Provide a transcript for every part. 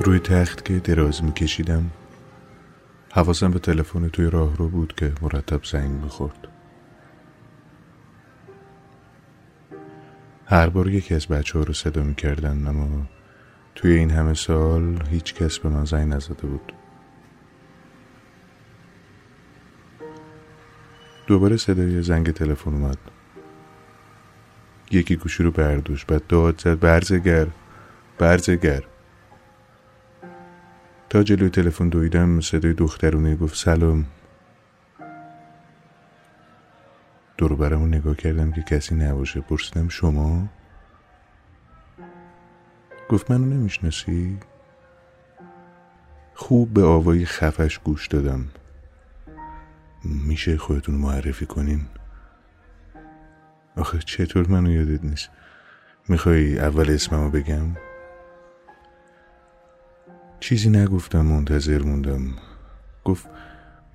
روی تخت که دراز میکشیدم حواسم به تلفن توی راه رو بود که مرتب زنگ می‌خورد. هر بار یکی از بچه ها رو صدا می‌کردن اما توی این همه سال هیچ کس به من زنگ نزده بود. دوباره صدای زنگ تلفن اومد. یکی گوشی رو برداشت بعد داد زد برزگر برزگر. تا جلوی تلفن دویدم صدای دخترونه گفت سلام. دورو برمو نگاه کردم که کسی نباشه. پرسیدم شما؟ گفت منو نمی‌شناسی؟ خوب به آوای خفش گوش دادم. میشه خودتون معرفی کنین؟ آخه چطور؟ منو یادت نیست. می‌خوای اول اسممو بگم؟ چیزی نگفتم منتظر موندم. گفت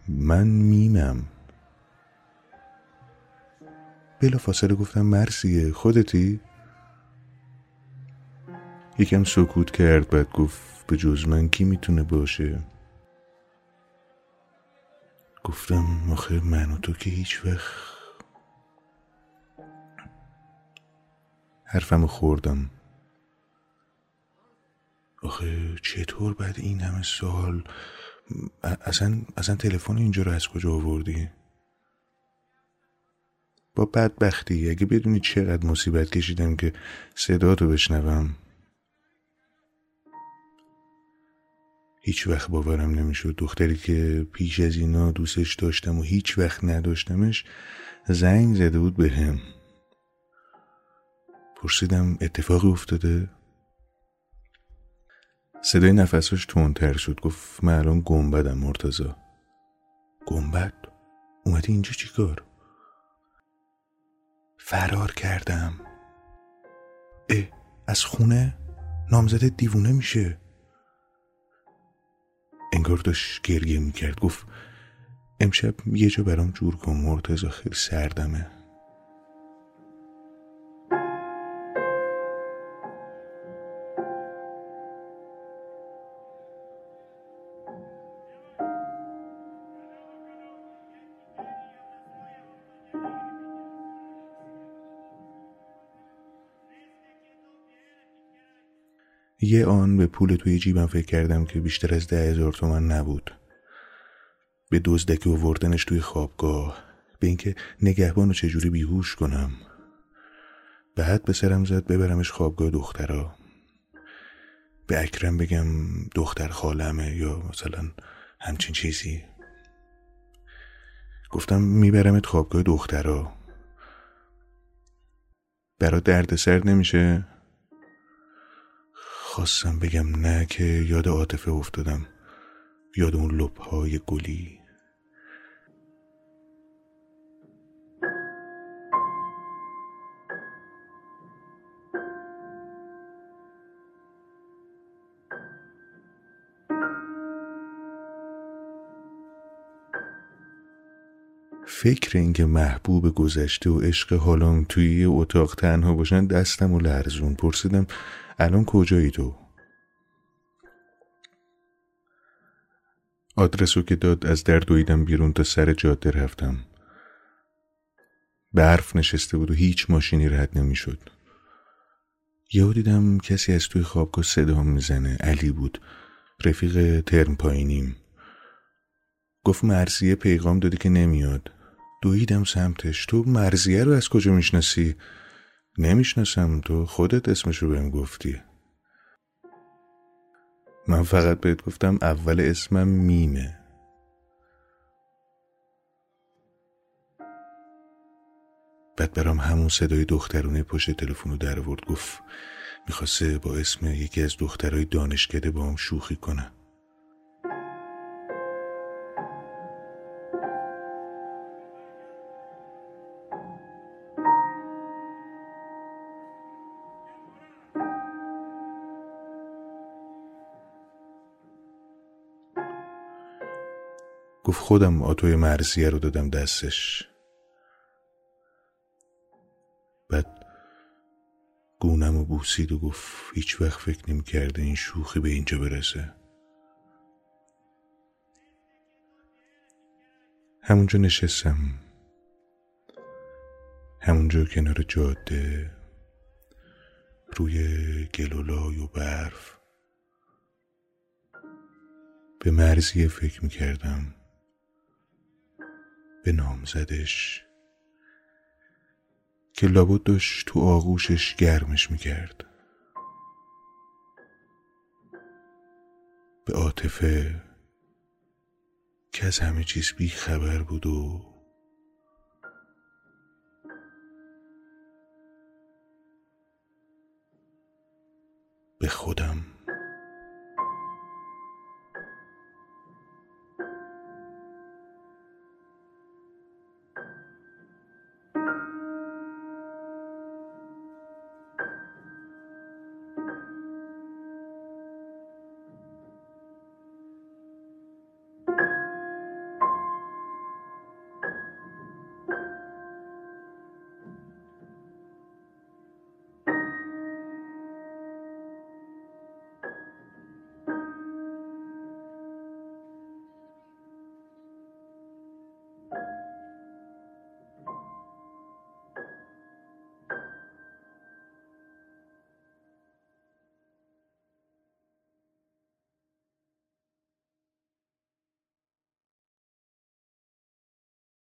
من میمم بلا فاصله گفتم مرسیه خودتی؟ یکم سکوت کرد بعد گفت به جز من کی می‌تونه باشه؟ گفتم آخه من و تو که هیچ وقت. حرفمو خوردم. آخه چطور بعد این همه سال اصلا اصلا تلفن اینجا رو از کجا آوردی؟ با بدبختی اگه بدونی چقدر مصیبت کشیدم که صدا تو بشنوم. هیچ وقت باورم نمی‌شد دختری که پیش از اینا دوستش داشتم و هیچ وقت نداشتمش زنگ زده بود به هم پرسیدم اتفاقی افتاده؟ صدای نفسش تندتر شد. گفت من الان گنبدم مرتزا گنبد؟ اومدی اینجا چیکار فرار کردم. اه از خونه نامزده دیوونه میشه. انگار داشت گریه می‌کرد. گفت امشب یه جا برام جور کن مرتزا خیلی سردمه. یه آن به پول توی جیبم فکر کردم که بیشتر از ده هزار تومن نبود. به دزدکی وردنش توی خوابگاه به اینکه نگهبان رو چجوری بیهوش کنم. بعد به سرم زد ببرمش خوابگاه دخترا. به اکرم بگم دختر خالمه یا مثلا همچین چیزی. گفتم میبرمت خوابگاه دخترا. برا درد سر نمیشه؟ خواستم بگم نه که یاد عاطفه افتادم یاد اون لبهای گلی. فکر اینکه محبوب گذشته و عشق حالام توی اتاق تنها باشن دستم و لرزون. پرسیدم الان کجایی تو؟ آدرسو که داد از در دویدم بیرون تا سر جاده رفتم. برف نشسته بود و هیچ ماشینی رد نمی‌شد. یهو دیدم کسی از توی خوابگاه صدا می‌زنه. علی بود. رفیق ترم پایینیم. گفت مرزیه پیغام دادی که نمیاد. دویدم سمتش. تو مرزیه رو از کجا می‌شناسی؟ نمی‌شناسم. تو خودت اسمشو بهم گفتی. من فقط بهت گفتم اول اسمم میمه. بعد برام همون صدای دخترونه پشت تلفن رو در ورد گفت می‌خواسته با اسم یکی از دخترای دانشکده با هم شوخی کنه. گفت خودم آتوی مرزیه رو دادم دستش. بعد گونم و بوسید و گفت هیچ وقت فکر نمی کرده این شوخی به اینجا برسه. همونجا نشستم. همونجا کنار جاده. روی گلولای و برف. به مرزی فکر می‌کردم به نامزدش که لابد داشت تو آغوشش گرمش می‌کرد. به عاطفه که از همه چیز بی خبر بود و به خودم